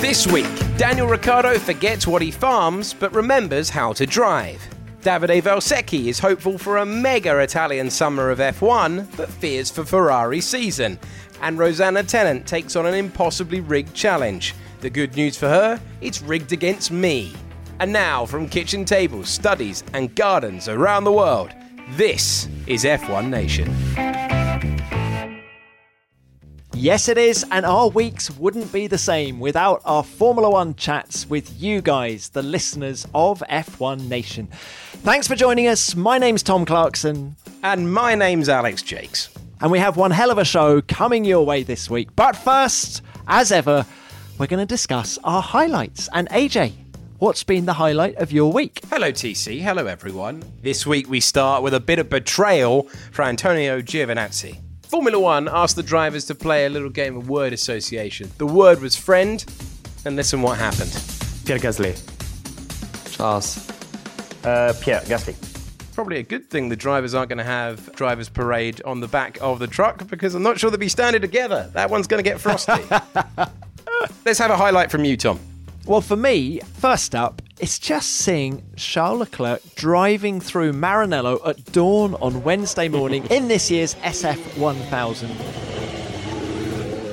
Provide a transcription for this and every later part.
This week, Daniel Ricciardo forgets what he farms but remembers how to drive. Davide Valsecchi is hopeful for a mega Italian summer of F1 but fears for Ferrari season. And Rosanna Tennant takes on an impossibly rigged challenge. The good news for her, it's rigged against me. And now, from kitchen tables, studies, and gardens around the world, this is F1 Nation. Yes, it is, and our weeks wouldn't be the same without our Formula One chats with you guys, the listeners of F1 Nation. Thanks for joining us. My name's Tom Clarkson. And my name's Alex Jakes. And we have one hell of a show coming your way this week. But first, as ever, we're going to discuss our highlights. And AJ, what's been the highlight of your week? Hello, TC. Hello, everyone. This week we start with a bit of betrayal for Antonio Giovinazzi. Formula One asked the drivers to play a little game of word association. The word was friend, and listen what happened. Pierre Gasly. Charles. Uh, Pierre Gasly. Probably a good thing the drivers aren't going to have drivers parade on the back of the truck because I'm not sure they'll be standing together. That one's going to get frosty. Let's have a highlight from you, Tom. Well, for me, first up, it's just seeing Charles Leclerc driving through Maranello at dawn on Wednesday morning in this year's SF 1000.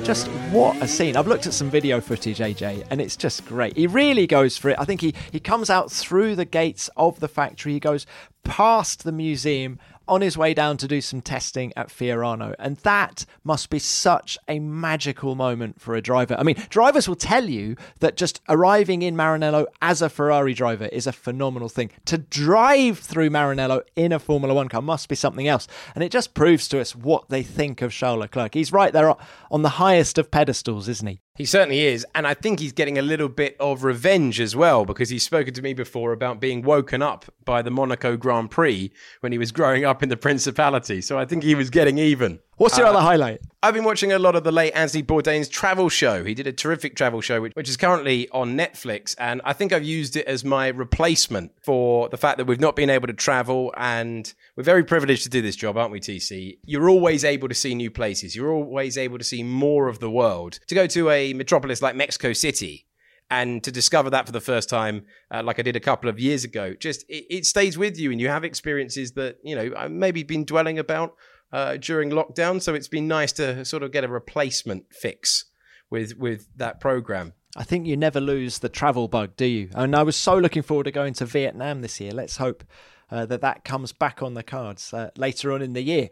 Just what a scene. I've looked at some video footage, AJ, and it's just great. He really goes for it. I think he, he comes out through the gates of the factory, he goes past the museum on his way down to do some testing at Fiorano. And that must be such a magical moment for a driver. I mean, drivers will tell you that just arriving in Maranello as a Ferrari driver is a phenomenal thing. To drive through Maranello in a Formula One car must be something else. And it just proves to us what they think of Charles Leclerc. He's right there on the highest of pedestals, isn't he? He certainly is. And I think he's getting a little bit of revenge as well because he's spoken to me before about being woken up by the Monaco Grand Prix when he was growing up in the Principality. So I think he was getting even. What's your uh, other highlight? I've been watching a lot of the late Anthony Bourdain's travel show. He did a terrific travel show, which, which is currently on Netflix. And I think I've used it as my replacement for the fact that we've not been able to travel. And we're very privileged to do this job, aren't we, TC? You're always able to see new places. You're always able to see more of the world. To go to a metropolis like Mexico City, and to discover that for the first time uh, like i did a couple of years ago just it, it, stays with you and you have experiences that you know i've maybe been dwelling about uh, during lockdown. So it's been nice to sort of get a replacement fix with with that program. I think you never lose the travel bug, do you? And I was so looking forward to going to Vietnam this year. Let's hope uh, that that comes back on the cards uh, later on in the year.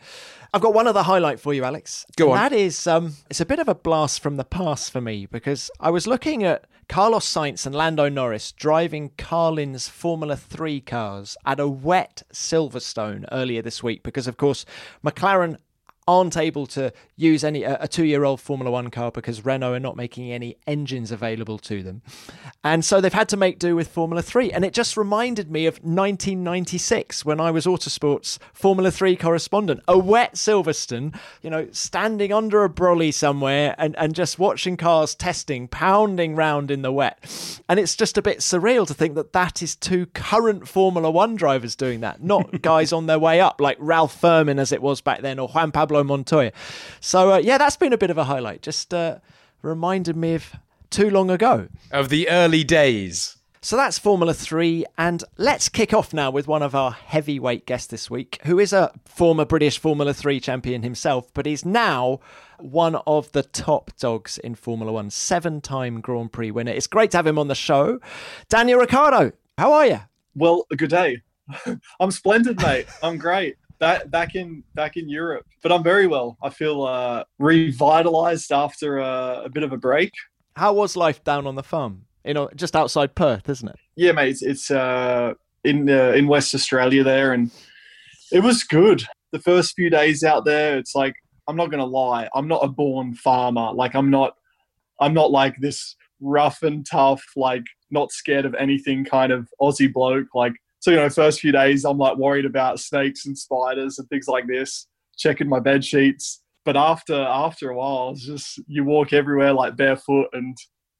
I've got one other highlight for you, Alex. Go on. That is, um, it's a bit of a blast from the past for me because I was looking at Carlos Sainz and Lando Norris driving Carlin's Formula 3 cars at a wet Silverstone earlier this week because, of course, McLaren aren't able to use any a, two-year-old Formula One car because Renault are not making any engines available to them, and so they've had to make do with Formula Three. And it just reminded me of 1996 when I was Autosport's Formula Three correspondent, a wet Silverstone, you know, standing under a brolly somewhere and and just watching cars testing, pounding round in the wet, and it's just a bit surreal to think that that is two current Formula One drivers doing that, not guys on their way up like Ralph Firman as it was back then or Juan Pablo Pablo Montoya. So uh, yeah, that's been a bit of a highlight. Just uh, reminded me of too long ago of the early days. So that's Formula 3, and let's kick off now with one of our heavyweight guests this week, who is a former British Formula 3 champion himself, but is now one of the top dogs in Formula 1, seven time Grand Prix winner. It's great to have him on the show. Daniel Ricciardo, how are you? Well, good day. I'm splendid, mate. I'm great back back in back in Europe. But I'm very well. I feel uh, revitalized after a, a bit of a break. How was life down on the farm? You know, just outside Perth, isn't it? Yeah, mate. It's, it's uh, in uh, in West Australia there, and it was good. The first few days out there, it's like I'm not gonna lie, I'm not a born farmer. Like I'm not I'm not like this rough and tough, like not scared of anything kind of Aussie bloke. Like, so, you know, first few days, I'm like worried about snakes and spiders and things like this, checking my bed sheets. But after after a while, it's just you walk everywhere like barefoot, and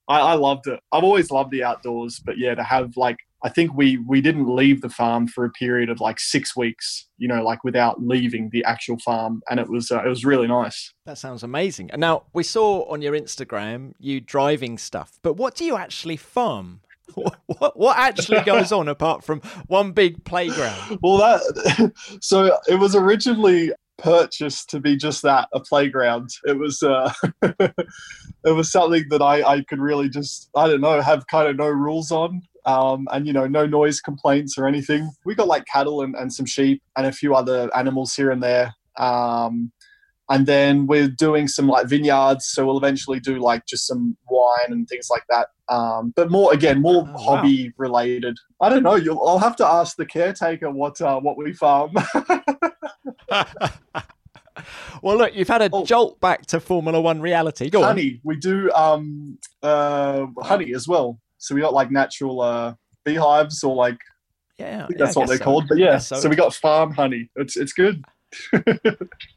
I, I loved it. I've always loved the outdoors, but yeah, to have like I think we we didn't leave the farm for a period of like six weeks, you know, like without leaving the actual farm, and it was uh, it was really nice. That sounds amazing. And now we saw on your Instagram you driving stuff, but what do you actually farm? What, what, actually goes on apart from one big playground? Well, that so it was originally purchased to be just that a playground. It was uh it was something that i i could really just i don't know have kind of no rules on. Um and you know no noise complaints or anything. We got like cattle and, and some sheep and a few other animals here and there. Um and then we're doing some like vineyards so we'll eventually do like just some wine and things like that um, but more again more Oh, hobby related i don't know you'll, i'll have to ask the caretaker what uh, what we farm well, look, you've had a Oh. jolt back to Formula One reality. Go on. honey we do um uh honey as well so we got like natural uh beehives or like Yeah, I think yeah, that's what they're so. called but yeah guess so. we got farm honey it's it's good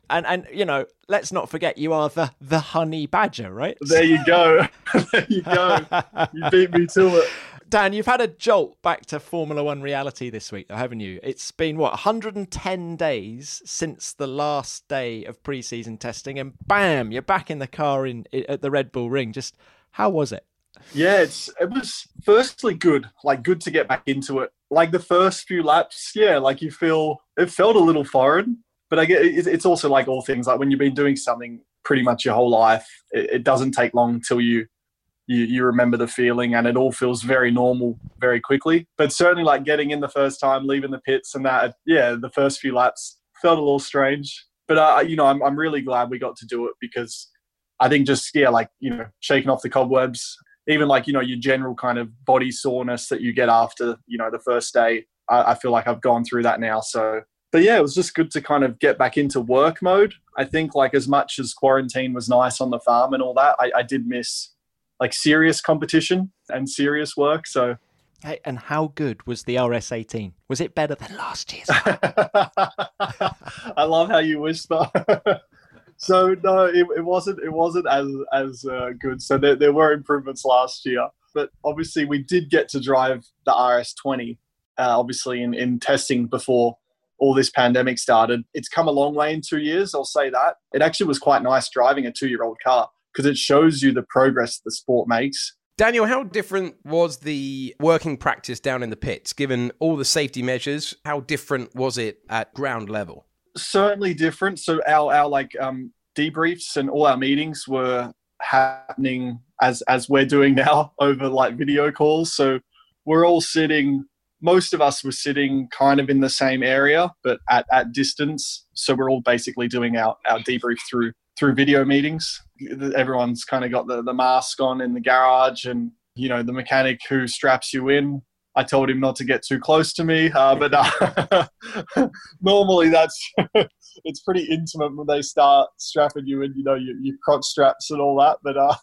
And and you know, let's not forget you are the the honey badger, right? there you go there you go you beat me to it Dan, you've had a jolt back to Formula One reality this week, haven't you? It's been what 110 days since the last day of pre-season testing, and bam, you're back in the car in at the Red Bull Ring. Just how was it? Yeah, it's it was firstly good, like good to get back into it. Like the first few laps, yeah, like you feel it felt a little foreign, but I get it's also like all things. Like when you've been doing something pretty much your whole life, it, it doesn't take long till you you you remember the feeling, and it all feels very normal very quickly. But certainly, like getting in the first time, leaving the pits, and that, yeah, the first few laps felt a little strange. But uh, you know, I'm I'm really glad we got to do it because I think just yeah, like you know, shaking off the cobwebs even like you know your general kind of body soreness that you get after you know the first day I, I, feel like i've gone through that now so but yeah it was just good to kind of get back into work mode i think like as much as quarantine was nice on the farm and all that i, I did miss like serious competition and serious work so Hey, and how good was the RS18? Was it better than last year's? I love how you whisper. so no, it, it wasn't. It wasn't as as uh, good. So there, there were improvements last year, but obviously we did get to drive the RS20. Uh, obviously in in testing before all this pandemic started. It's come a long way in two years. I'll say that. It actually was quite nice driving a two year old car because it shows you the progress the sport makes. Daniel, how different was the working practice down in the pits, given all the safety measures? How different was it at ground level? certainly different. So our our like um, debriefs and all our meetings were happening as as we're doing now over like video calls. So we're all sitting. Most of us were sitting kind of in the same area, but at, at distance. So we're all basically doing our, our debrief through through video meetings. Everyone's kind of got the, the mask on in the garage, and you know the mechanic who straps you in I told him not to get too close to me, uh, but uh, normally that's it's pretty intimate when they start strapping you in, you know, your, your crotch straps and all that. But uh,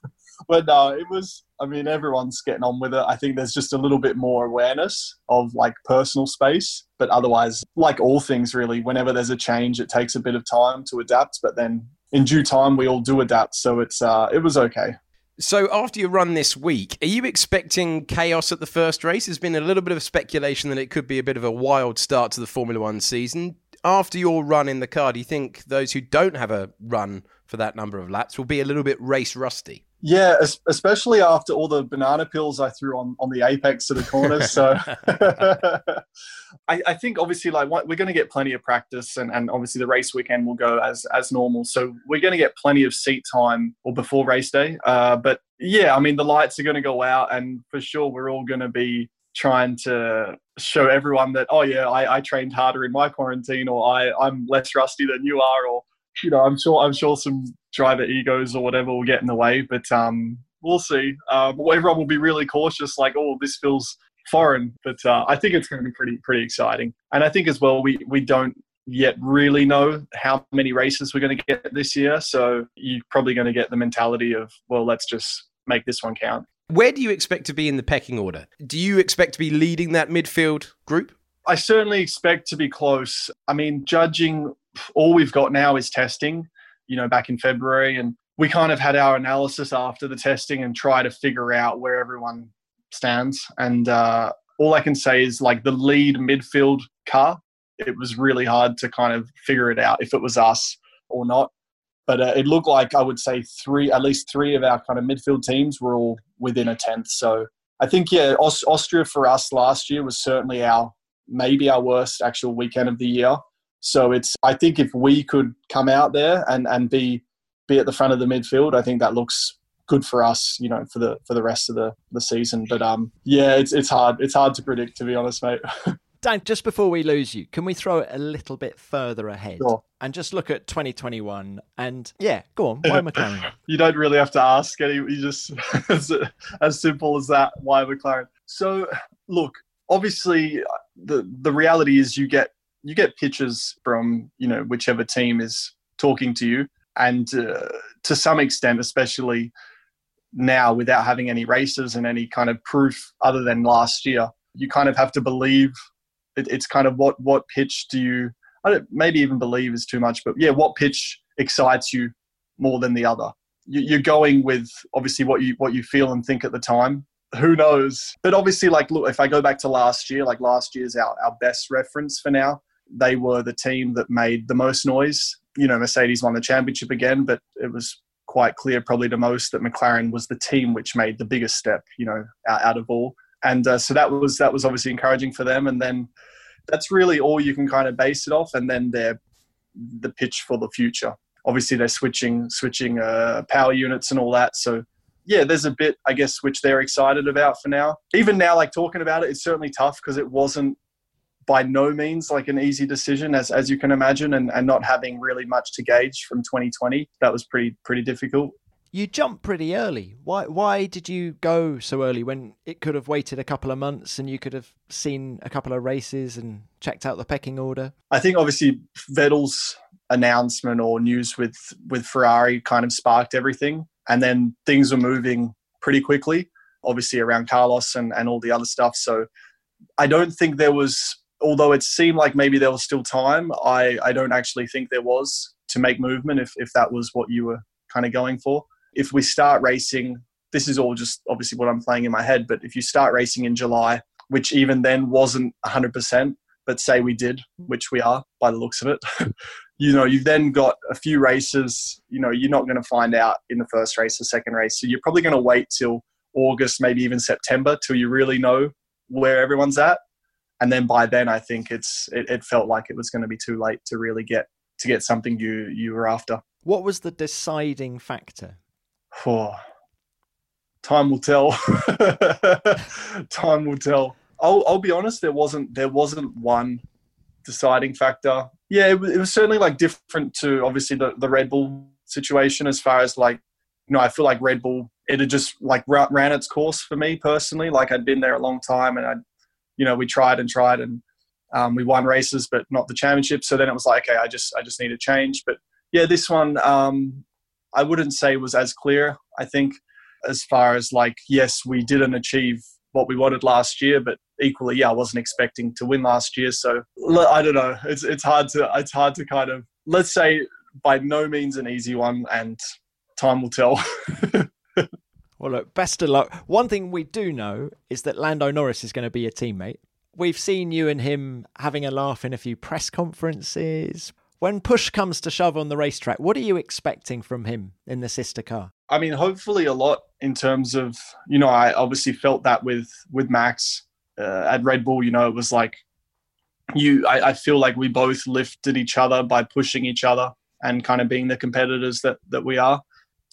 but no, it was. I mean, everyone's getting on with it. I think there's just a little bit more awareness of like personal space, but otherwise, like all things, really, whenever there's a change, it takes a bit of time to adapt. But then in due time, we all do adapt. So it's uh, it was okay. So after your run this week, are you expecting chaos at the first race? There's been a little bit of speculation that it could be a bit of a wild start to the Formula One season. After your run in the car, do you think those who don't have a run for that number of laps will be a little bit race rusty? Yeah, especially after all the banana pills I threw on, on the apex of the corners. So I, I, think obviously like we're going to get plenty of practice and, and obviously the race weekend will go as, as normal. So we're going to get plenty of seat time or before race day. Uh, but yeah, I mean, the lights are going to go out and for sure we're all going to be trying to show everyone that, oh yeah, I, I trained harder in my quarantine or I, I'm less rusty than you are or you know, I'm sure I'm sure some driver egos or whatever will get in the way, but um, we'll see. Um, everyone will be really cautious, like, oh, this feels foreign, but uh, I think it's going to be pretty pretty exciting. And I think as well, we we don't yet really know how many races we're going to get this year, so you're probably going to get the mentality of, well, let's just make this one count. Where do you expect to be in the pecking order? Do you expect to be leading that midfield group? I certainly expect to be close. I mean, judging all we've got now is testing, you know, back in February. And we kind of had our analysis after the testing and try to figure out where everyone stands. And uh, all I can say is like the lead midfield car, it was really hard to kind of figure it out if it was us or not. But uh, it looked like I would say three, at least three of our kind of midfield teams were all within a tenth. So I think, yeah, Aust- Austria for us last year was certainly our maybe our worst actual weekend of the year. So it's I think if we could come out there and, and be be at the front of the midfield, I think that looks good for us, you know, for the for the rest of the, the season. But um yeah, it's it's hard. It's hard to predict to be honest, mate. Dan, just before we lose you, can we throw it a little bit further ahead Sure. and just look at 2021? And yeah, go on. Why McLaren? you don't really have to ask any you just as, as simple as that why mclaren so look obviously the the reality is you get you get pitches from you know whichever team is talking to you. And uh, to some extent especially now without having any races and any kind of proof other than last year you kind of have to believe it, it's kind of what what pitch do you I don't maybe even believe is too much but yeah what pitch excites you more than the other? You- you're going with obviously what you what you feel and think at the time. Who knows? But obviously like look if i go back to last year like last year's our, our best reference for now they were the team that made the most noise. You know mercedes won the championship again but it was quite clear probably to most that mclaren was the team which made the biggest step you know out, out of all. And uh, so that was that was obviously encouraging for them. And then that's really all you can kind of base it off. And then they're the pitch for the future. Obviously they're switching switching uh, power units and all that. So yeah there's a bit i guess which they're excited about for now. Even now like talking about it it's certainly tough because it wasn't by no means like an easy decision as, as you can imagine and, and not having really much to gauge from 2020 that was pretty pretty difficult You jumped pretty early. Why? Why did you go so early when it could have waited a couple of months and you could have seen a couple of races and checked out the pecking order? I think obviously Vettel's announcement or news with with Ferrari kind of sparked everything, and then things were moving pretty quickly. Obviously around Carlos and and all the other stuff. So I don't think there was, although it seemed like maybe there was still time. I I don't actually think there was to make movement if if that was what you were kind of going for. If we start racing, this is all just obviously what I'm playing in my head. But if you start racing in July, which even then wasn't 100%, but say we did, mm. which we are by the looks of it, you know, you've then got a few races, you know, you're not going to find out in the first race or second race. So you're probably going to wait till August, maybe even September, till you really know where everyone's at. And then by then, I think it's it, it felt like it was going to be too late to really get to get something you you were after. What was the deciding factor? Oh, time will tell. time will tell. I'll, I'll be honest. There wasn't there wasn't one deciding factor. Yeah, it was, it was certainly like different to obviously the, the Red Bull situation as far as like you know I feel like Red Bull it had just like ran its course for me personally. Like I'd been there a long time and I, you know, we tried and tried and um, we won races but not the championship. So then it was like okay, I just I just need a change. But yeah, this one um, I wouldn't say was as clear. I think as far as like yes, we didn't achieve what we wanted last year, but equally, yeah, I wasn't expecting to win last year. So I don't know. It's it's hard to it's hard to kind of let's say by no means an easy one, and time will tell. Well, look, best of luck. One thing we do know is that Lando Norris is going to be a teammate. We've seen you and him having a laugh in a few press conferences. When push comes to shove on the racetrack, what are you expecting from him in the sister car? I mean, hopefully a lot in terms of you know I obviously felt that with with Max uh, at Red Bull. You know, it was like you. I, I feel like we both lifted each other by pushing each other and kind of being the competitors that that we are.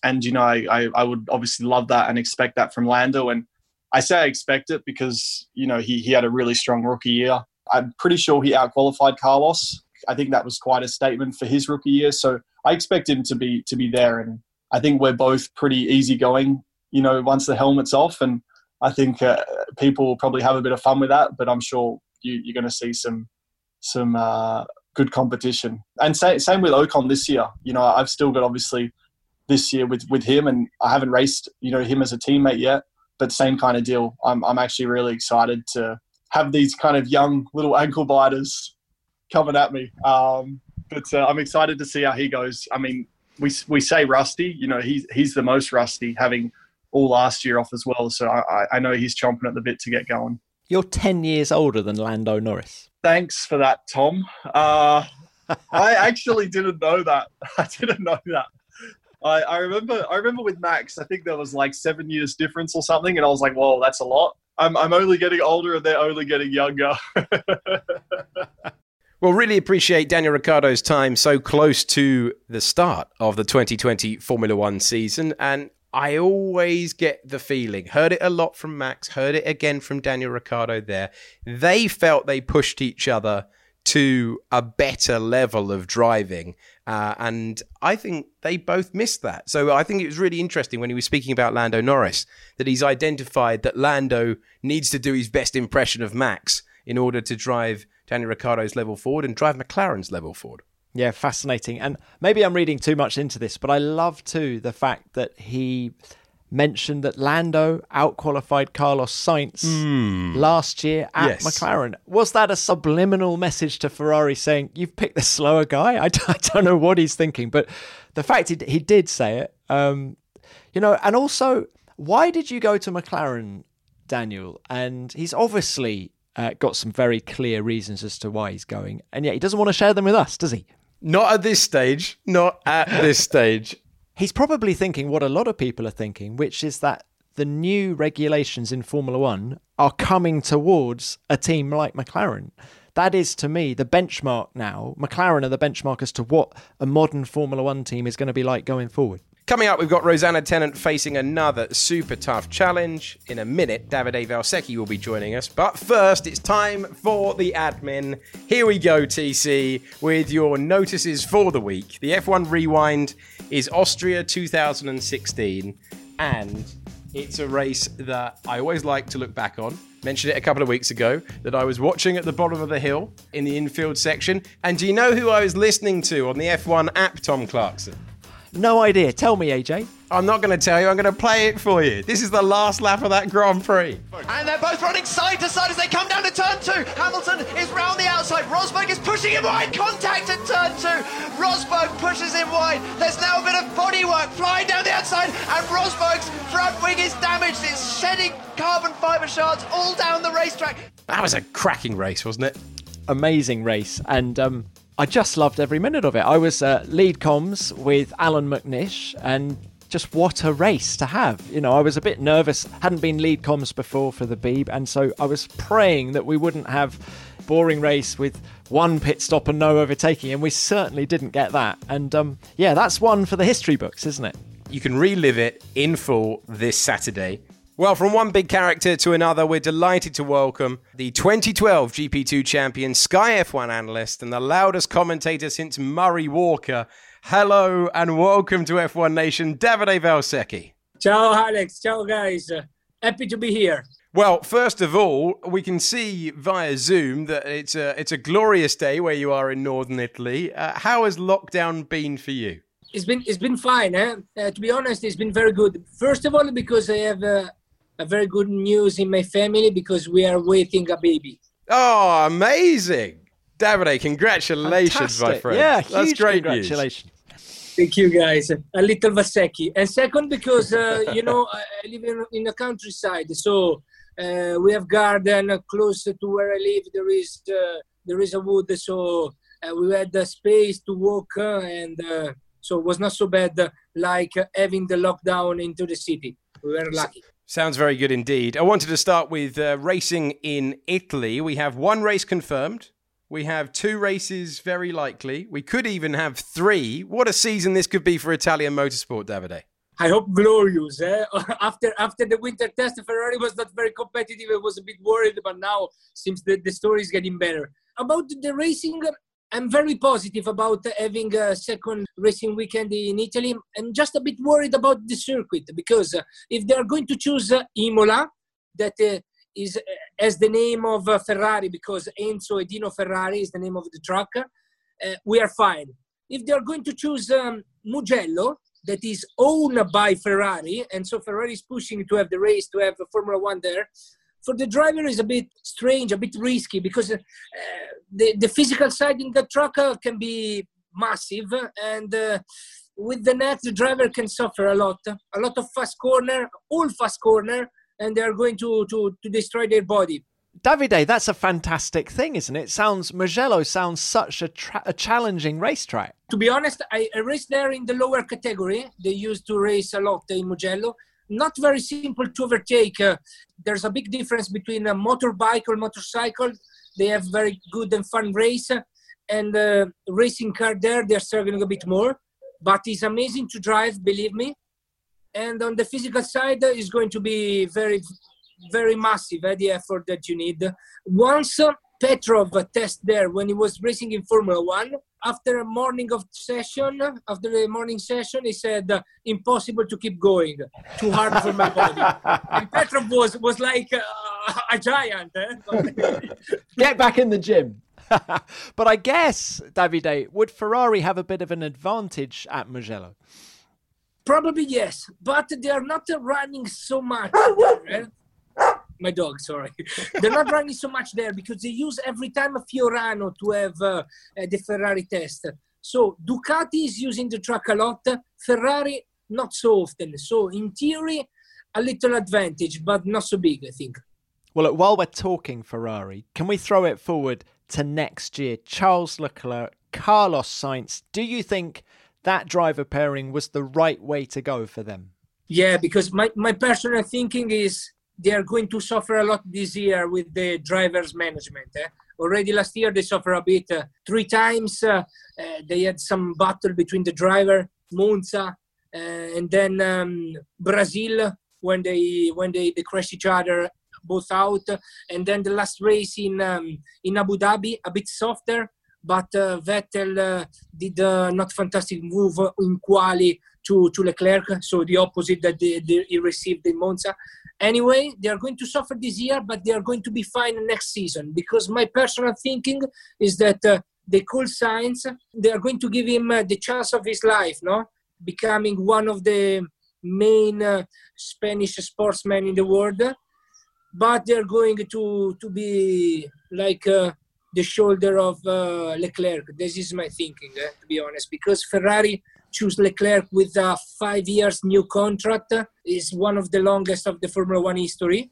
And you know, I I, I would obviously love that and expect that from Lando. And I say I expect it because you know he he had a really strong rookie year. I'm pretty sure he outqualified Carlos. I think that was quite a statement for his rookie year. So I expect him to be to be there and I think we're both pretty easygoing, you know, once the helmet's off. And I think uh, people will probably have a bit of fun with that. But I'm sure you, you're going to see some some uh, good competition. And sa- same with Ocon this year. You know, I've still got obviously this year with with him, and I haven't raced you know him as a teammate yet, but same kind of deal. I'm I'm actually really excited to have these kind of young little ankle biters coming at me. Um, but uh, I'm excited to see how he goes. I mean, we we say rusty, you know, he's he's the most rusty, having all last year off as well. So I, I know he's chomping at the bit to get going. You're 10 years older than Lando Norris. Thanks for that, Tom. Uh, I actually didn't know that. I didn't know that. I, I remember I remember with Max, I think there was like seven years difference or something, and I was like, whoa, that's a lot. I'm, I'm only getting older and they're only getting younger. Well, really appreciate Daniel Ricciardo's time so close to the start of the 2020 Formula One season. And I always get the feeling, heard it a lot from Max, heard it again from Daniel Ricciardo there. They felt they pushed each other to a better level of driving. Uh, and I think they both missed that. So I think it was really interesting when he was speaking about Lando Norris that he's identified that Lando needs to do his best impression of Max in order to drive Daniel Ricciardo's level forward and drive McLaren's level forward. Yeah, fascinating. And maybe I'm reading too much into this, but I love too the fact that he mentioned that Lando outqualified Carlos Sainz mm. last year at yes. McLaren. Was that a subliminal message to Ferrari saying, You've picked the slower guy? I, don't know what he's thinking, but the fact he, he did say it, um, you know, and also, why did you go to McLaren, Daniel? And he's obviously uh, got some very clear reasons as to why he's going, and yet he doesn't want to share them with us, does he? Not at this stage. Not at this stage. He's probably thinking what a lot of people are thinking, which is that the new regulations in Formula One are coming towards a team like McLaren. That is, to me, the benchmark now. McLaren are the benchmark as to what a modern Formula One team is going to be like going forward. Coming up, we've got Rosanna Tennant facing another super tough challenge. In a minute, Davide Valsecchi will be joining us. But first, it's time for the admin. Here we go, TC, with your notices for the week. The F1 Rewind is Austria 2016, and it's a race that I always like to look back on. Mentioned it a couple of weeks ago that I was watching at the bottom of the hill in the infield section. And do you know who I was listening to on the F1 app, Tom Clarkson? No idea. Tell me, AJ. I'm not going to tell you. I'm going to play it for you. This is the last lap of that Grand Prix. And they're both running side to side as they come down to turn two. Hamilton is round the outside. Rosberg is pushing him wide. Contact at turn two. Rosberg pushes him wide. There's now a bit of bodywork flying down the outside, and Rosberg's front wing is damaged. It's shedding carbon fiber shards all down the racetrack. That was a cracking race, wasn't it? Amazing race. And um, I just loved every minute of it. I was uh, lead comms with Allan McNish, and just what a race to have. You know, I was a bit nervous, hadn't been lead comms before for the Beeb, and so I was praying that we wouldn't have boring race with one pit stop and no overtaking, and we certainly didn't get that. And um, yeah, that's one for the history books, isn't it? You can relive it in full this Saturday well, from one big character to another, we're delighted to welcome the 2012 GP2 champion, Sky F1 analyst, and the loudest commentator since Murray Walker. Hello and welcome to F1 Nation, Davide Valsecchi. Ciao, Alex. Ciao, guys. happy to be here. Well, first of all, we can see via Zoom that it's a it's a glorious day where you are in northern Italy. Uh, how has lockdown been for you? It's been it's been fine. Eh? Uh, to be honest, it's been very good. First of all, because I have uh, a very good news in my family because we are waiting a baby. Oh, amazing! Davide, congratulations, Fantastic. my friend. Yeah, that's great congratulations. News. Thank you, guys. A little Valsecchi. And second, because, uh, you know, I live in, in the countryside. So uh, we have garden close to where I live. There is, uh, there is a wood. So uh, we had the space to walk. Uh, and uh, so it was not so bad like having the lockdown into the city. We were lucky. Sounds very good indeed. I wanted to start with uh, racing in Italy. We have one race confirmed. We have two races very likely. We could even have three. What a season this could be for Italian motorsport, Davide. I hope glorious. Eh? after after the winter test, Ferrari was not very competitive. I was a bit worried, but now seems that the story is getting better. About the racing, I'm very positive about having a second racing weekend in Italy. I'm just a bit worried about the circuit because uh, if they are going to choose uh, Imola, that uh, as the name of Ferrari because Enzo Edino Ferrari is the name of the truck, we are fine. If they are going to choose um, Mugello, that is owned by Ferrari, and so Ferrari is pushing to have the race to have Formula One there. For the driver, is a bit strange, a bit risky because uh, the the physical side in the truck uh, can be massive, and uh, with the net, the driver can suffer a lot, a lot of fast corner, all fast corner, and they are going to to to destroy their body. Davide, that's a fantastic thing, isn't it? Sounds Mugello sounds such a, tra- a challenging racetrack. To be honest, I, I raced there in the lower category. They used to race a lot in Mugello. Not very simple to overtake. Uh, there's a big difference between a motorbike or motorcycle. They have very good and fun race, and uh, racing car there they're struggling a bit more. But it's amazing to drive, believe me. And on the physical side, uh, it's going to be very very massive eh, the effort that you need. Once Petrov test there when he was racing in Formula One, after a morning of session, after the morning session, he said, "Impossible to keep going, too hard for my body." and Petrov was was like uh, a giant. Eh? Get back in the gym. but I guess, Davide, would Ferrari have a bit of an advantage at Mugello? Probably yes, but they are not running so much. Eh? My dog, sorry. They're not running so much there because they use every time a Fiorano to have uh, the Ferrari test. So Ducati is using the track a lot, Ferrari not so often. So in theory, a little advantage, but not so big, I think. Well, look, while we're talking Ferrari, can we throw it forward to next year? Charles Leclerc, Carlos Sainz. Do you think that driver pairing was the right way to go for them? Yeah, because my, my personal thinking is they are going to suffer a lot this year with the drivers management. Eh? Already last year they suffered a bit. Uh, three times uh, uh, they had some battle between the driver, Monza, uh, and then um, Brazil when they when they, they crash each other both out, and then the last race in um, in Abu Dhabi a bit softer. But uh, Vettel did not fantastic move in quali to, to Leclerc, so the opposite that they, they, he received in Monza. Anyway, they are going to suffer this year, but they are going to be fine next season because my personal thinking is that uh, the Carlos Sainz they are going to give him uh, the chance of his life, no? Becoming one of the main uh, Spanish sportsmen in the world. But they're going to, to be like uh, the shoulder of uh, Leclerc. This is my thinking, eh, to be honest, because Ferrari choose Leclerc with a five years new contract is one of the longest of the Formula One history,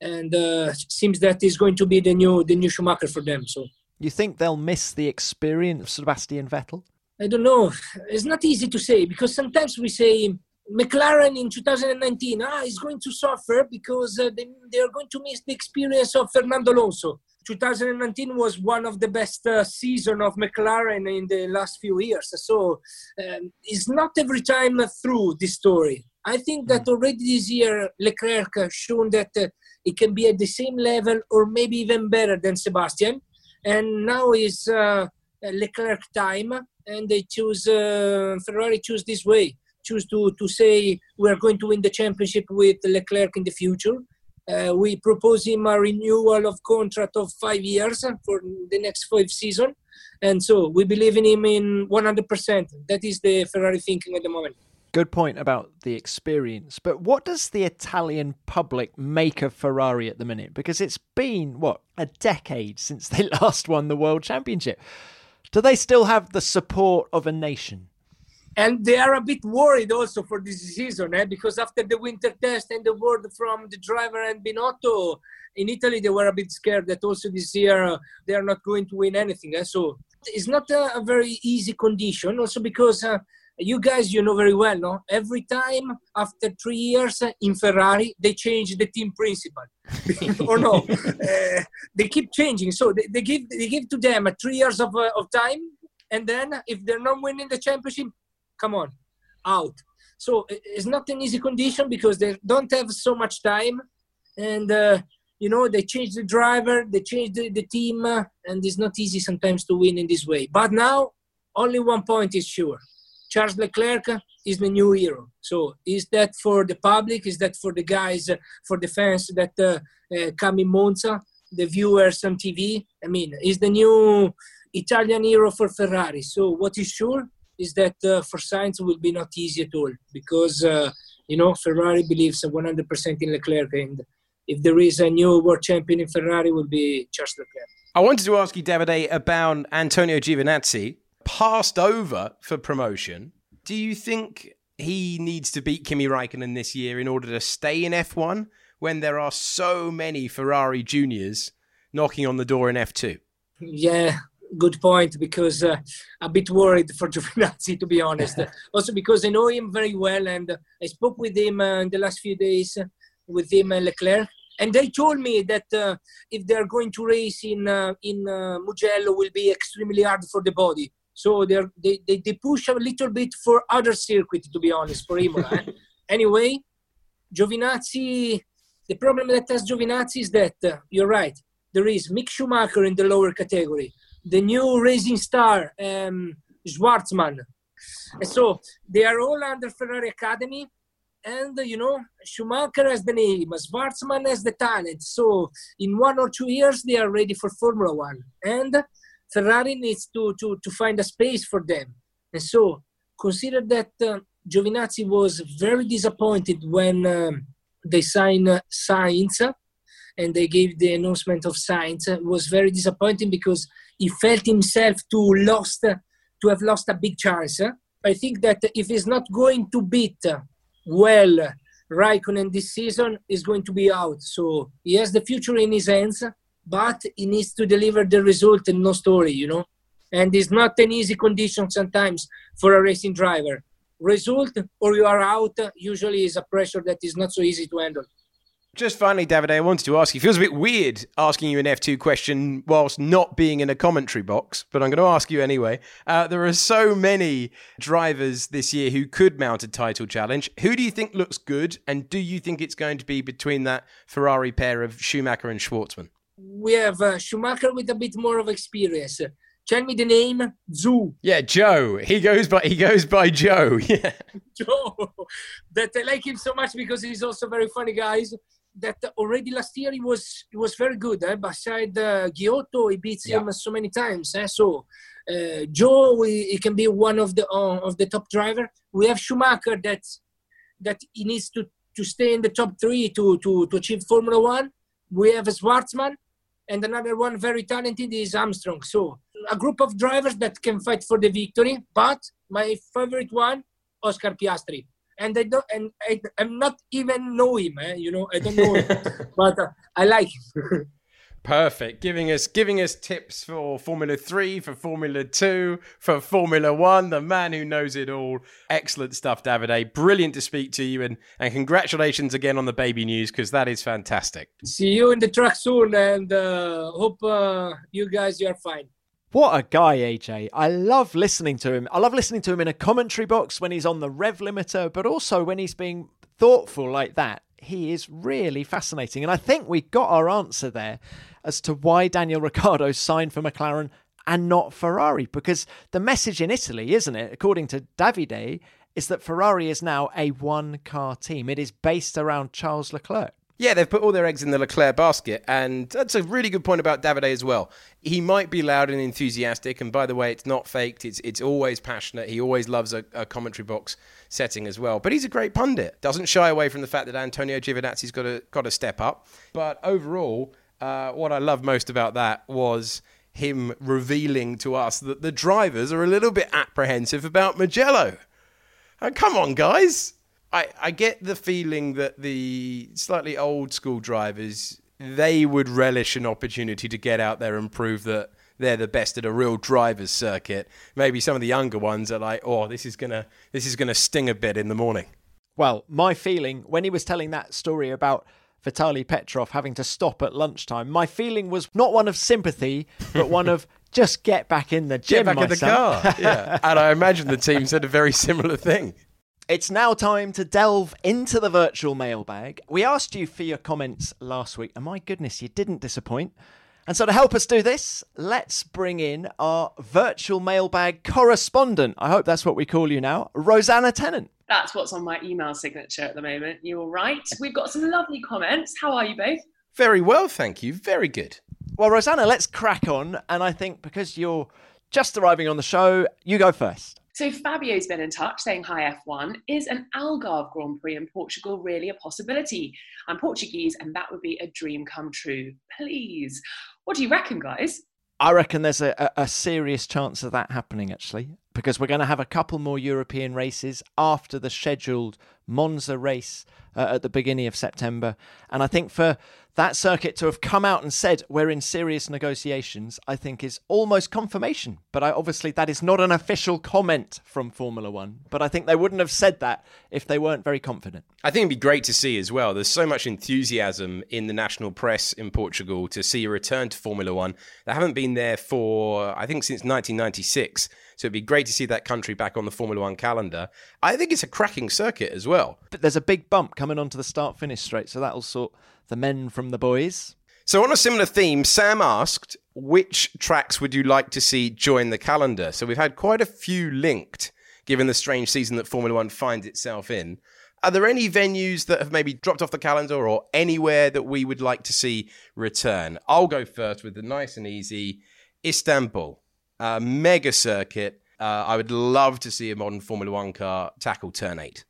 and uh, seems that is going to be the new the new Schumacher for them. So you think they'll miss the experience of Sebastian Vettel? I don't know. It's not easy to say because sometimes we say McLaren in 2019 ah is going to suffer because uh, they, they are going to miss the experience of Fernando Alonso. 2019 was one of the best uh, season of McLaren in the last few years. So um, it's not every time through this story. I think that mm. already this year Leclerc has shown that uh, it can be at the same level or maybe even better than Sebastian. And now is uh, Leclerc time, and they choose uh, Ferrari choose this way, choose to to say we are going to win the championship with Leclerc in the future uh, we propose him a renewal of contract of five years for the next five season, and so we believe in him in 100%. That is the Ferrari thinking at the moment. Good point about the experience, but what does the Italian public make of Ferrari at the minute? Because it's been what a decade since they last won the world championship. Do they still have the support of a nation? And they are a bit worried also for this season eh? because after the winter test and the word from the driver and Binotto in Italy they were a bit scared that also this year uh, they are not going to win anything eh? so it's not a, very easy condition also because uh, you guys you know very well no every time after three years uh, in ferrari they change the team principal or no uh, they keep changing so they, they, give they give to them three years of, uh, of time and then if they're not winning the championship come on, out. So it's not an easy condition because they don't have so much time, and uh, you know they change the driver, they change the, the team, uh, and it's not easy sometimes to win in this way. But now, only one point is sure: Charles Leclerc is the new hero. So is that for the public? Is that for the guys, uh, for the fans that uh, uh, come in Monza, the viewers on TV? I mean, is the new Italian hero for Ferrari. So what is sure is that uh, for Sainz will be not easy at all because uh, you know Ferrari believes 100% in Leclerc, and if there is a new world champion in Ferrari, it will be Charles Leclerc. I wanted to ask you, Davide, about Antonio Giovinazzi, passed over for promotion. Do you think he needs to beat Kimi Raikkonen this year in order to stay in F1 when there are so many Ferrari juniors knocking on the door in F2? Yeah, good point because uh, I'm a bit worried for Giovinazzi to be honest. also because I know him very well and I spoke with him uh, in the last few days with him and Leclerc. And they told me that uh, if they're going to race in uh, in uh, Mugello, will be extremely hard for the body. So they they they push a little bit for other circuit, to be honest, for Imola. anyway, Giovinazzi. The problem that has Giovinazzi is that uh, you're right. There is Mick Schumacher in the lower category the new racing star, um, Shwartzman. So they are all under Ferrari Academy. And, you know, Schumacher has the name, Shwartzman has the talent. So in one or two years, they are ready for Formula One. And Ferrari needs to, to, to find a space for them. And so consider that uh, Giovinazzi was very disappointed when um, they signed uh, and they gave the announcement of Sainz. It was very disappointing because he felt himself to lost to have lost a big chance. I think that if he's not going to beat well Raikkonen this season, is going to be out. So he has the future in his hands, but he needs to deliver the result and no story, you know. And it's not an easy condition sometimes for a racing driver. Result or you are out usually is a pressure that is not so easy to handle. Just finally, David, I wanted to ask you. It feels a bit weird asking you an F2 question whilst not being in a commentary box, but I'm going to ask you anyway. Uh, there are so many drivers this year who could mount a title challenge. Who do you think looks good, and do you think it's going to be between that Ferrari pair of Schumacher and Shwartzman? We have uh, Schumacher with a bit more of experience. Tell me the name, Zhou. Yeah, Joe. He goes by he goes by Joe. Yeah, Joe. That I like him so much because he's also very funny, guys that already last year he was he was very good. Eh? Beside uh, Ghiotto, he beats yeah. him so many times. Eh? So uh, Joe, we, he can be one of the uh, of the top driver. We have Schumacher that that he needs to to stay in the top three to to to achieve Formula One. We have Shwartzman, and another one very talented is Armstrong. So a group of drivers that can fight for the victory. But my favorite one, Oscar Piastri and I don't, and I, am not even know him. Eh? You know, I don't know him, but uh, I like him. Perfect. Giving us giving us tips for Formula 3, for Formula 2, for Formula 1, the man who knows it all. Excellent stuff, Davide. Brilliant to speak to you and, and congratulations again on the baby news because that is fantastic. See you in the track soon and uh, hope uh, you guys you are fine. What a guy, AJ. I love listening to him. I love listening to him in a commentary box when he's on the rev limiter, but also when he's being thoughtful like that. He is really fascinating. And I think we got our answer there as to why Daniel Ricciardo signed for McLaren and not Ferrari. Because the message in Italy, isn't it, according to Davide, is that Ferrari is now a one car team. It is based around Charles Leclerc. Yeah, they've put all their eggs in the Leclerc basket, and that's a really good point about Davide as well. He might be loud and enthusiastic, and by the way, it's not faked. It's it's always passionate. He always loves a, a commentary box setting as well. But he's a great pundit. Doesn't shy away from the fact that Antonio Giovinazzi's got to got to step up. But overall, uh, what I love most about that was him revealing to us that the drivers are a little bit apprehensive about Mugello. Uh, come on, guys. I, I get the feeling that the slightly old school drivers they would relish an opportunity to get out there and prove that they're the best at a real driver's circuit. Maybe some of the younger ones are like, "Oh, this is gonna this is gonna sting a bit in the morning." Well, my feeling when he was telling that story about Vitaly Petrov having to stop at lunchtime, my feeling was not one of sympathy, but one of just get back in the gym. Get back in the car. yeah, and I imagine the team said a very similar thing. It's now time to delve into the virtual mailbag. We asked you for your comments last week, and my goodness, you didn't disappoint. And so, to help us do this, let's bring in our virtual mailbag correspondent. I hope that's what we call you now, Rosanna Tennant. That's what's on my email signature at the moment. You're right. We've got some lovely comments. How are you both? Very well, thank you. Very good. Well, Rosanna, let's crack on. And I think because you're just arriving on the show, you go first. So Fabio's been in touch saying, Hi F1, is an Algarve Grand Prix in Portugal really a possibility? I'm Portuguese and that would be a dream come true. Please. What do you reckon, guys? I reckon there's a, a, serious chance of that happening, actually, because we're going to have a couple more European races after the scheduled Monza race uh, at the beginning of September. And I think for that circuit to have come out and said we're in serious negotiations, I think is almost confirmation. But I, obviously, that is not an official comment from Formula One. But I think they wouldn't have said that if they weren't very confident. I think it'd be great to see as well. There's so much enthusiasm in the national press in Portugal to see a return to Formula One. They haven't been there for, I think, since 1996. So it'd be great to see that country back on the Formula One calendar. I think it's a cracking circuit as well. But there's a big bump coming onto the start finish straight, so that'll sort the men from the boys. So, on a similar theme, Sam asked, which tracks would you like to see join the calendar? So, we've had quite a few linked, given the strange season that Formula One finds itself in. Are there any venues that have maybe dropped off the calendar or anywhere that we would like to see return? I'll go first with the nice and easy Istanbul uh, mega circuit. Uh, I would love to see a modern Formula One car tackle turn eight.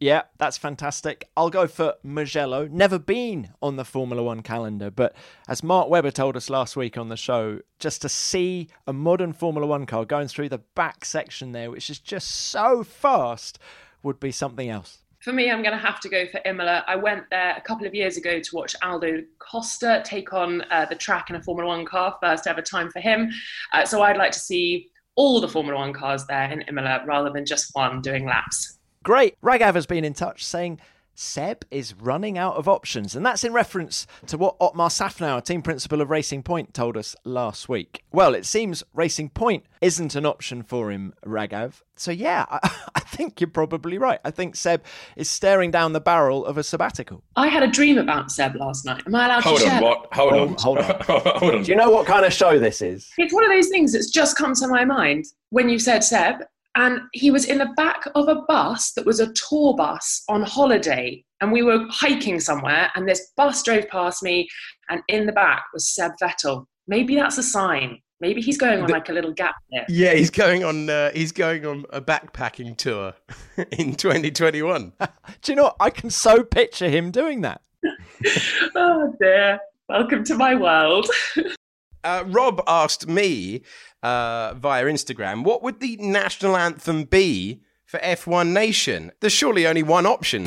Yeah, that's fantastic. I'll go for Mugello. Never been on the Formula One calendar, but as Mark Webber told us last week on the show, just to see a modern Formula One car going through the back section there, which is just so fast, would be something else. For me, I'm going to have to go for Imola. I went there a couple of years ago to watch Aldo Costa take on uh, the track in a Formula One car, first ever time for him. Uh, so I'd like to see all the Formula One cars there in Imola rather than just one doing laps. Great. Ragav has been in touch saying Seb is running out of options. And that's in reference to what Otmar Szafnauer, team principal of Racing Point, told us last week. Well, it seems Racing Point isn't an option for him, Ragav. So, yeah, I, I, think you're probably right. I think Seb is staring down the barrel of a sabbatical. I had a dream about Seb last night. Am I allowed hold to on, share? What? Hold, hold on. Hold on. hold on. Do you know what kind of show this is? It's one of those things that's just come to my mind when you said Seb. And he was in the back of a bus that was a tour bus on holiday and we were hiking somewhere and this bus drove past me and in the back was Seb Vettel. Maybe that's a sign. Maybe he's going on like a little gap there. Yeah, he's going on. Uh, he's going on a backpacking tour in 2021. Do you know? What? I can so picture him doing that. oh dear! Welcome to my world. Uh, Rob asked me uh, via Instagram, "What would the national anthem be for F1 Nation?" There's surely only one option.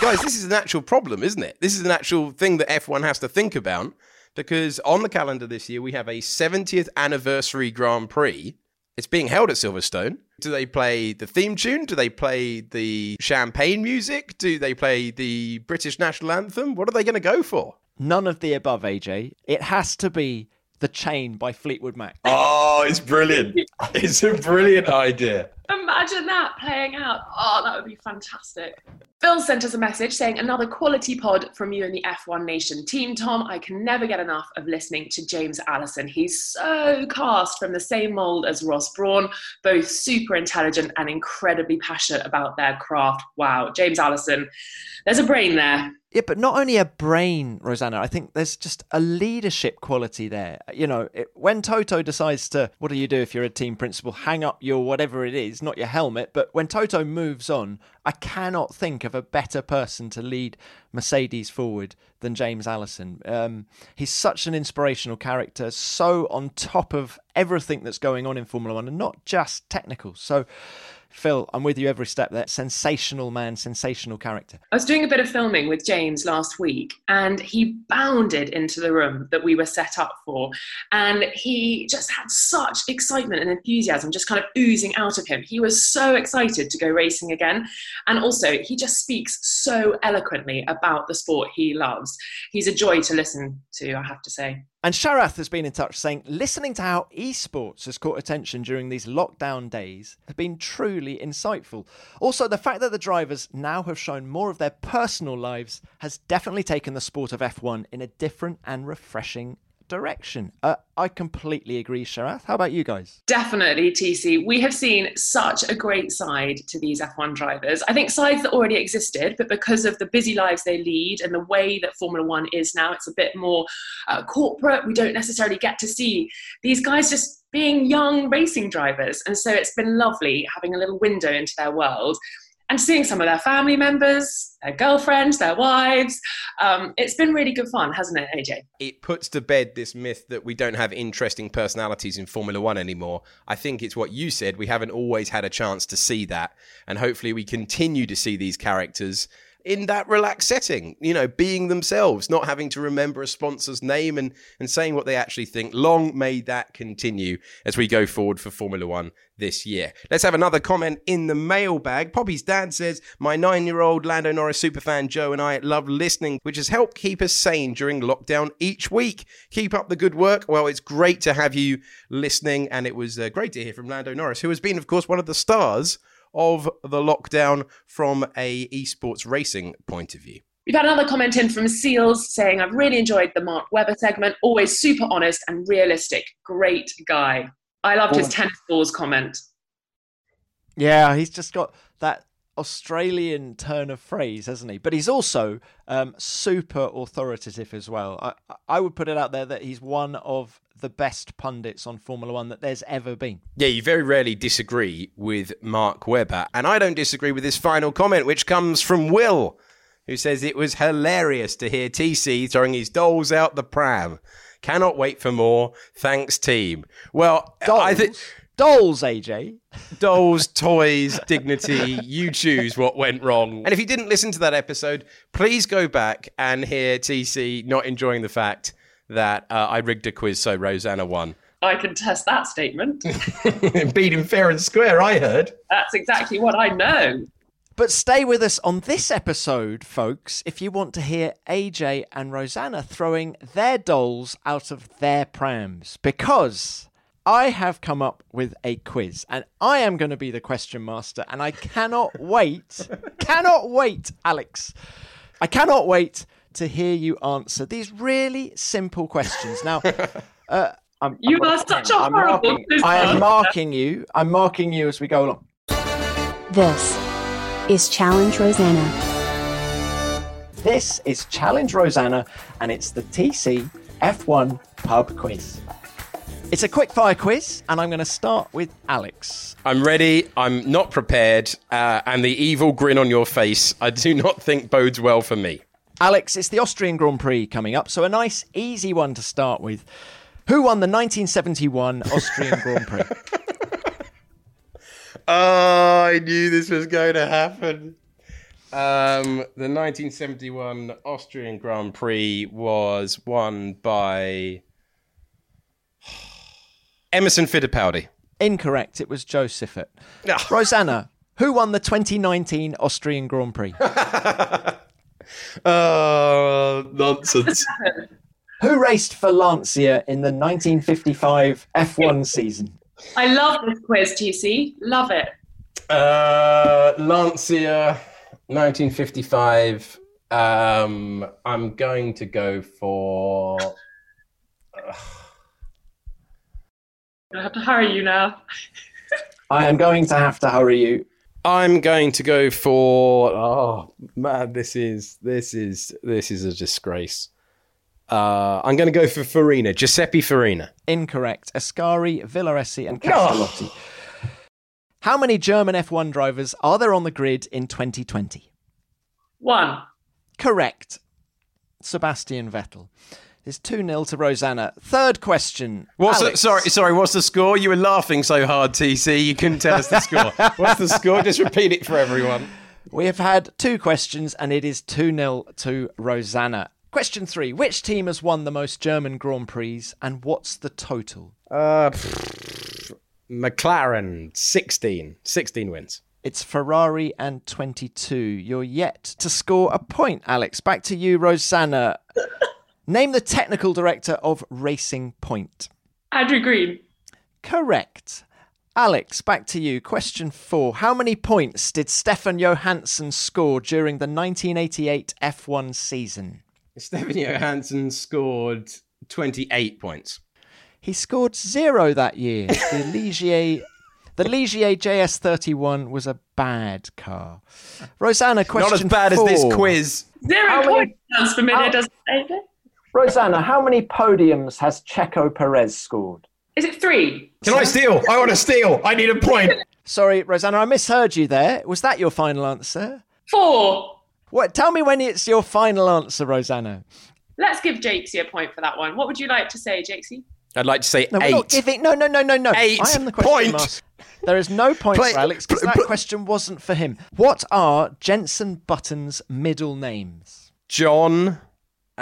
Guys, this is an actual problem, isn't it? This is an actual thing that F1 has to think about because on the calendar this year we have a 70th anniversary Grand Prix. It's being held at Silverstone. Do they play the theme tune? Do they play the champagne music? Do they play the British national anthem? What are they going to go for? None of the above, AJ. It has to be the Chain by Fleetwood Mac. Oh, it's brilliant. it's a brilliant idea. Imagine that playing out. Oh, that would be fantastic. Phil sent us a message saying, Another quality pod from you and the F1 Nation team. Tom, I can never get enough of listening to James Allison. He's so cast from the same mould as Ross Brawn, both super intelligent and incredibly passionate about their craft. Wow, James Allison, there's a brain there. Yeah, but not only a brain, Rosanna. I think there's just a leadership quality there. You know, it, when Toto decides to, what do you do if you're a team principal? Hang up your whatever it is, not your helmet. But when Toto moves on, I cannot think of a better person to lead Mercedes forward than James Allison. Um, he's such an inspirational character, so on top of everything that's going on in Formula One, and not just technical. So Phil, I'm with you every step there. Sensational man, sensational character. I was doing a bit of filming with James last week, and he bounded into the room that we were set up for. And he just had such excitement and enthusiasm just kind of oozing out of him. He was so excited to go racing again. And also, he just speaks so eloquently about the sport he loves. He's a joy to listen to, I have to say. And Sharath has been in touch saying, listening to how esports has caught attention during these lockdown days has been truly insightful. Also, the fact that the drivers now have shown more of their personal lives has definitely taken the sport of F1 in a different and refreshing direction. Uh, I completely agree, Sharath. How about you guys? Definitely, TC. We have seen such a great side to these F1 drivers. I think sides that already existed, but because of the busy lives they lead and the way that Formula One is now, it's a bit more uh, corporate. We don't necessarily get to see these guys just being young racing drivers. And so it's been lovely having a little window into their world and seeing some of their family members, their girlfriends, their wives. Um, it's been really good fun, hasn't it, AJ? It puts to bed this myth that we don't have interesting personalities in Formula One anymore. I think it's what you said. We haven't always had a chance to see that. And hopefully we continue to see these characters in that relaxed setting, you know, being themselves, not having to remember a sponsor's name and, and saying what they actually think. Long may that continue as we go forward for Formula One this year. Let's have another comment in the mailbag. Poppy's dad says, My nine year old Lando Norris superfan Joe and I love listening, which has helped keep us sane during lockdown each week. Keep up the good work. Well, it's great to have you listening, and it was uh, great to hear from Lando Norris, who has been, of course, one of the stars of the lockdown from a esports racing point of view. We've had another comment in from Seals saying, I've really enjoyed the Mark Webber segment, always super honest and realistic. Great guy. I loved his tennis balls comment. Yeah, he's just got that Australian turn of phrase, hasn't he? But he's also um, super authoritative as well. I, I would put it out there that he's one of the best pundits on Formula One that there's ever been. Yeah, you very rarely disagree with Mark Webber. And I don't disagree with his final comment, which comes from Will, who says it was hilarious to hear TC throwing his dolls out the pram. Cannot wait for more. Thanks, team. Well, dolls? I think. Dolls, AJ. Dolls, toys, dignity. You choose what went wrong. And if you didn't listen to that episode, please go back and hear TC not enjoying the fact that uh, I rigged a quiz so Rosanna won. I can test that statement. Beat him fair and square, I heard. That's exactly what I know. But stay with us on this episode, folks, if you want to hear AJ and Rosanna throwing their dolls out of their prams. Because I have come up with a quiz and I am going to be the question master. And I cannot wait, cannot wait, Alex. I cannot wait to hear you answer these really simple questions. Now, uh, I'm, you I'm, are such a I'm horrible. Marking, I am marking you. I'm marking you as we go along. This is Challenge Rosanna. This is Challenge Rosanna, and it's the TC F1 Pub Quiz. It's a quick fire quiz, and I'm going to start with Alex. I'm ready. I'm not prepared, uh, and the evil grin on your face, I do not think bodes well for me. Alex, it's the Austrian Grand Prix coming up, so a nice, easy one to start with. Who won the 1971 Austrian Grand Prix? Oh, I knew this was going to happen. Um, the 1971 Austrian Grand Prix was won by Emerson Fittipaldi. Incorrect. It was Jo Siffert. Rosanna, who won the 2019 Austrian Grand Prix? Oh, nonsense. Who raced for Lancia in the 1955 F1 season? I love this quiz, TC. Love it. Uh, Lancia, 1955. Um, I'm going to go for. I have to hurry you now. I am going to have to hurry you. I'm going to go for. Oh man, this is this is this is a disgrace. Uh, I'm going to go for Farina, Giuseppe Farina. Incorrect. Ascari, Villoresi, and Castellotti. Oh. How many German F1 drivers are there on the grid in 2020? One. Correct. Sebastian Vettel. It's 2 0 to Rosanna. Third question. What's the, sorry, sorry, what's the score? You were laughing so hard, TC, you couldn't tell us the score. what's the score? Just repeat it for everyone. We have had two questions, and it is 2 0 to Rosanna. Question three Which team has won the most German Grand Prix, and what's the total? Uh, McLaren, 16. 16 wins. It's Ferrari and 22. You're yet to score a point, Alex. Back to you, Rosanna. Name the technical director of Racing Point. Andrew Green. Correct. Alex, back to you. Question four. How many points did Stefan Johansson score during the 1988 F1 season? Stefan Johansson scored 28 points. He scored zero that year. The Ligier, the Ligier JS31 was a bad car. Rosanna, question Not as bad four. as this quiz. Zero points sounds familiar, doesn't it? Rosanna, how many podiums has Checo Perez scored? Is it three? Can I steal? I want to steal. I need a point. Sorry, Rosanna, I misheard you there. Was that your final answer? Four. What? Tell me when it's your final answer, Rosanna. Let's give Jakesy a point for that one. What would you like to say, Jakesy? I'd like to say No, eight. giving. No, no, no, no, no. Eight I am the question point. master. There is no point Play- for Alex because that pl- question wasn't for him. What are Jenson Button's middle names? John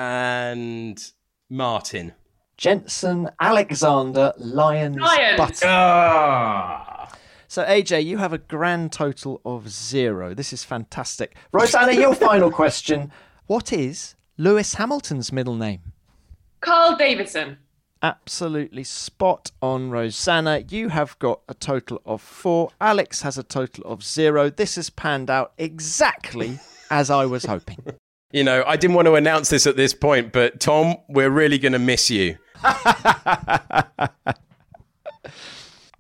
and Martin. Jenson Alexander Lyons Lyons. Button. Ah. So AJ, you have a grand total of zero. This is fantastic. Rosanna, your final question. What is Lewis Hamilton's middle name? Carl Davidson. Absolutely spot on, Rosanna. You have got a total of four. Alex has a total of zero. This has panned out exactly as I was hoping. You know, I didn't want to announce this at this point, but Tom, we're really going to miss you.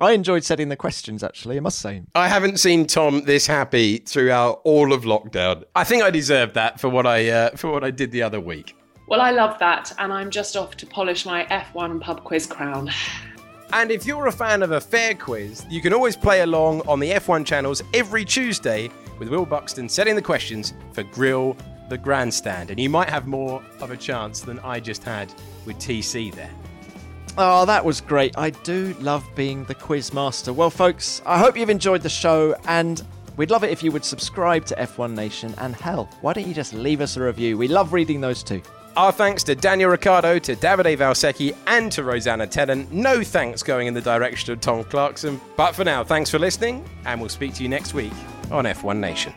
I enjoyed setting the questions, actually, I must say. I haven't seen Tom this happy throughout all of lockdown. I think I deserved that for what I uh, for what I did the other week. Well, I love that, and I'm just off to polish my F1 pub quiz crown. And if you're a fan of a fair quiz, you can always play along on the F1 channels every Tuesday with Will Buxton setting the questions for Grill the Grandstand. And you might have more of a chance than I just had with TC there. Oh, that was great. I do love being the quiz master. Well, folks, I hope you've enjoyed the show, and we'd love it if you would subscribe to F1 Nation. And hell, why don't you just leave us a review? We love reading those too. Our thanks to Daniel Ricciardo, to Davide Valsecchi, and to Rosanna Tennant. No thanks going in the direction of Tom Clarkson. But for now, thanks for listening, and we'll speak to you next week on F1 Nation.